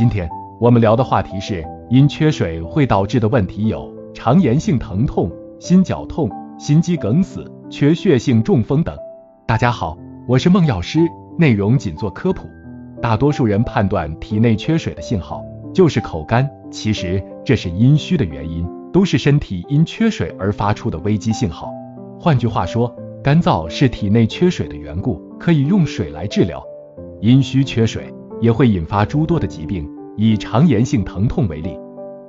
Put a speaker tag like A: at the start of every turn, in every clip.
A: 今天我们聊的话题是，因缺水会导致的问题有肠炎性疼痛、心绞痛、心肌梗死、缺血性中风等。大家好，我是孟药师，内容仅做科普。大多数人判断体内缺水的信号就是口干，其实这是阴虚的原因，都是身体因缺水而发出的危机信号。换句话说，干燥是体内缺水的缘故，可以用水来治疗。阴虚缺水。也会引发诸多的疾病，以肠炎性疼痛为例，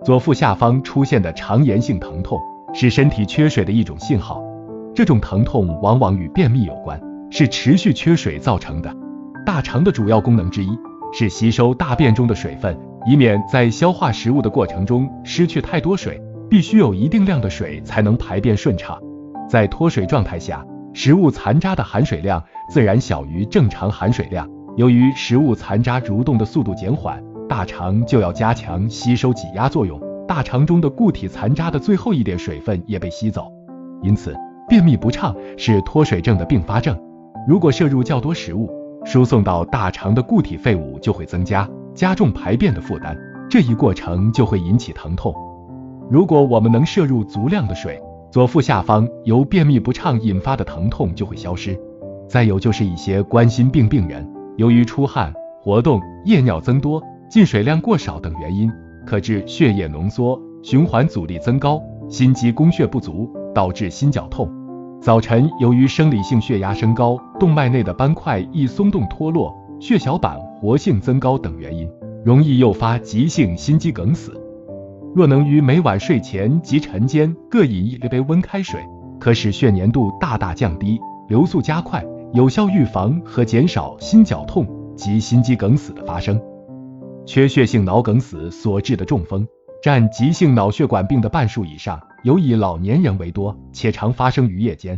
A: 左腹下方出现的肠炎性疼痛是身体缺水的一种信号。这种疼痛往往与便秘有关，是持续缺水造成的。大肠的主要功能之一是吸收大便中的水分，以免在消化食物的过程中失去太多水，必须有一定量的水才能排便顺畅。在脱水状态下，食物残渣的含水量自然小于正常含水量。由于食物残渣蠕动的速度减缓，大肠就要加强吸收挤压作用，大肠中的固体残渣的最后一点水分也被吸走，因此便秘不畅是脱水症的并发症。如果摄入较多食物，输送到大肠的固体废物就会增加，加重排便的负担，这一过程就会引起疼痛。如果我们能摄入足量的水，左腹下方由便秘不畅引发的疼痛就会消失。再有就是一些冠心病病人。由于出汗、活动、夜尿增多、进水量过少等原因，可致血液浓缩、循环阻力增高、心肌供血不足，导致心绞痛。早晨由于生理性血压升高、动脉内的斑块易松动脱落、血小板活性增高等原因，容易诱发急性心肌梗死。若能于每晚睡前及晨间各饮一杯温开水，可使血粘度大大降低，流速加快。有效预防和减少心绞痛及心肌梗死的发生。缺血性脑梗死所致的中风占急性脑血管病的半数以上，尤以老年人为多，且常发生于夜间。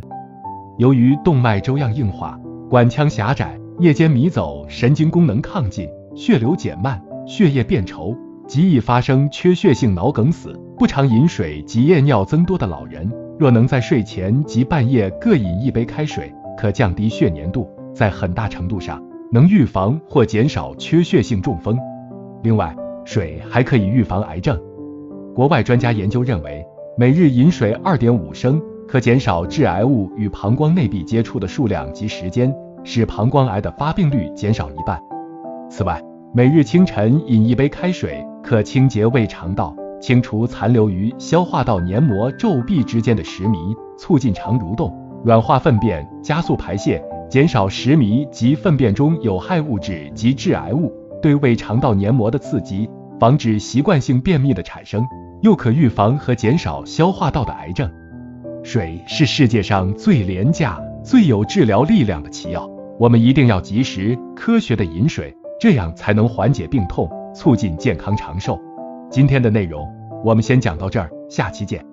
A: 由于动脉粥样硬化、管腔狭窄、夜间迷走、神经功能亢进、血流减慢、血液变稠，极易发生缺血性脑梗死。不常饮水及夜尿增多的老人，若能在睡前及半夜各饮一杯开水。可降低血粘度，在很大程度上能预防或减少缺血性中风。另外，水还可以预防癌症。国外专家研究认为，每日饮水二点五升，可减少致癌物与膀胱内壁接触的数量及时间，使膀胱癌的发病率减少一半。此外，每日清晨饮一杯开水，可清洁胃肠道，清除残留于消化道黏膜皱壁之间的食糜，促进肠蠕动。软化粪便，加速排泄，减少食糜及粪便中有害物质及致癌物对胃肠道黏膜的刺激，防止习惯性便秘的产生，又可预防和减少消化道的癌症。水是世界上最廉价、最有治疗力量的奇药，我们一定要及时、科学的饮水，这样才能缓解病痛，促进健康长寿。今天的内容我们先讲到这儿，下期见。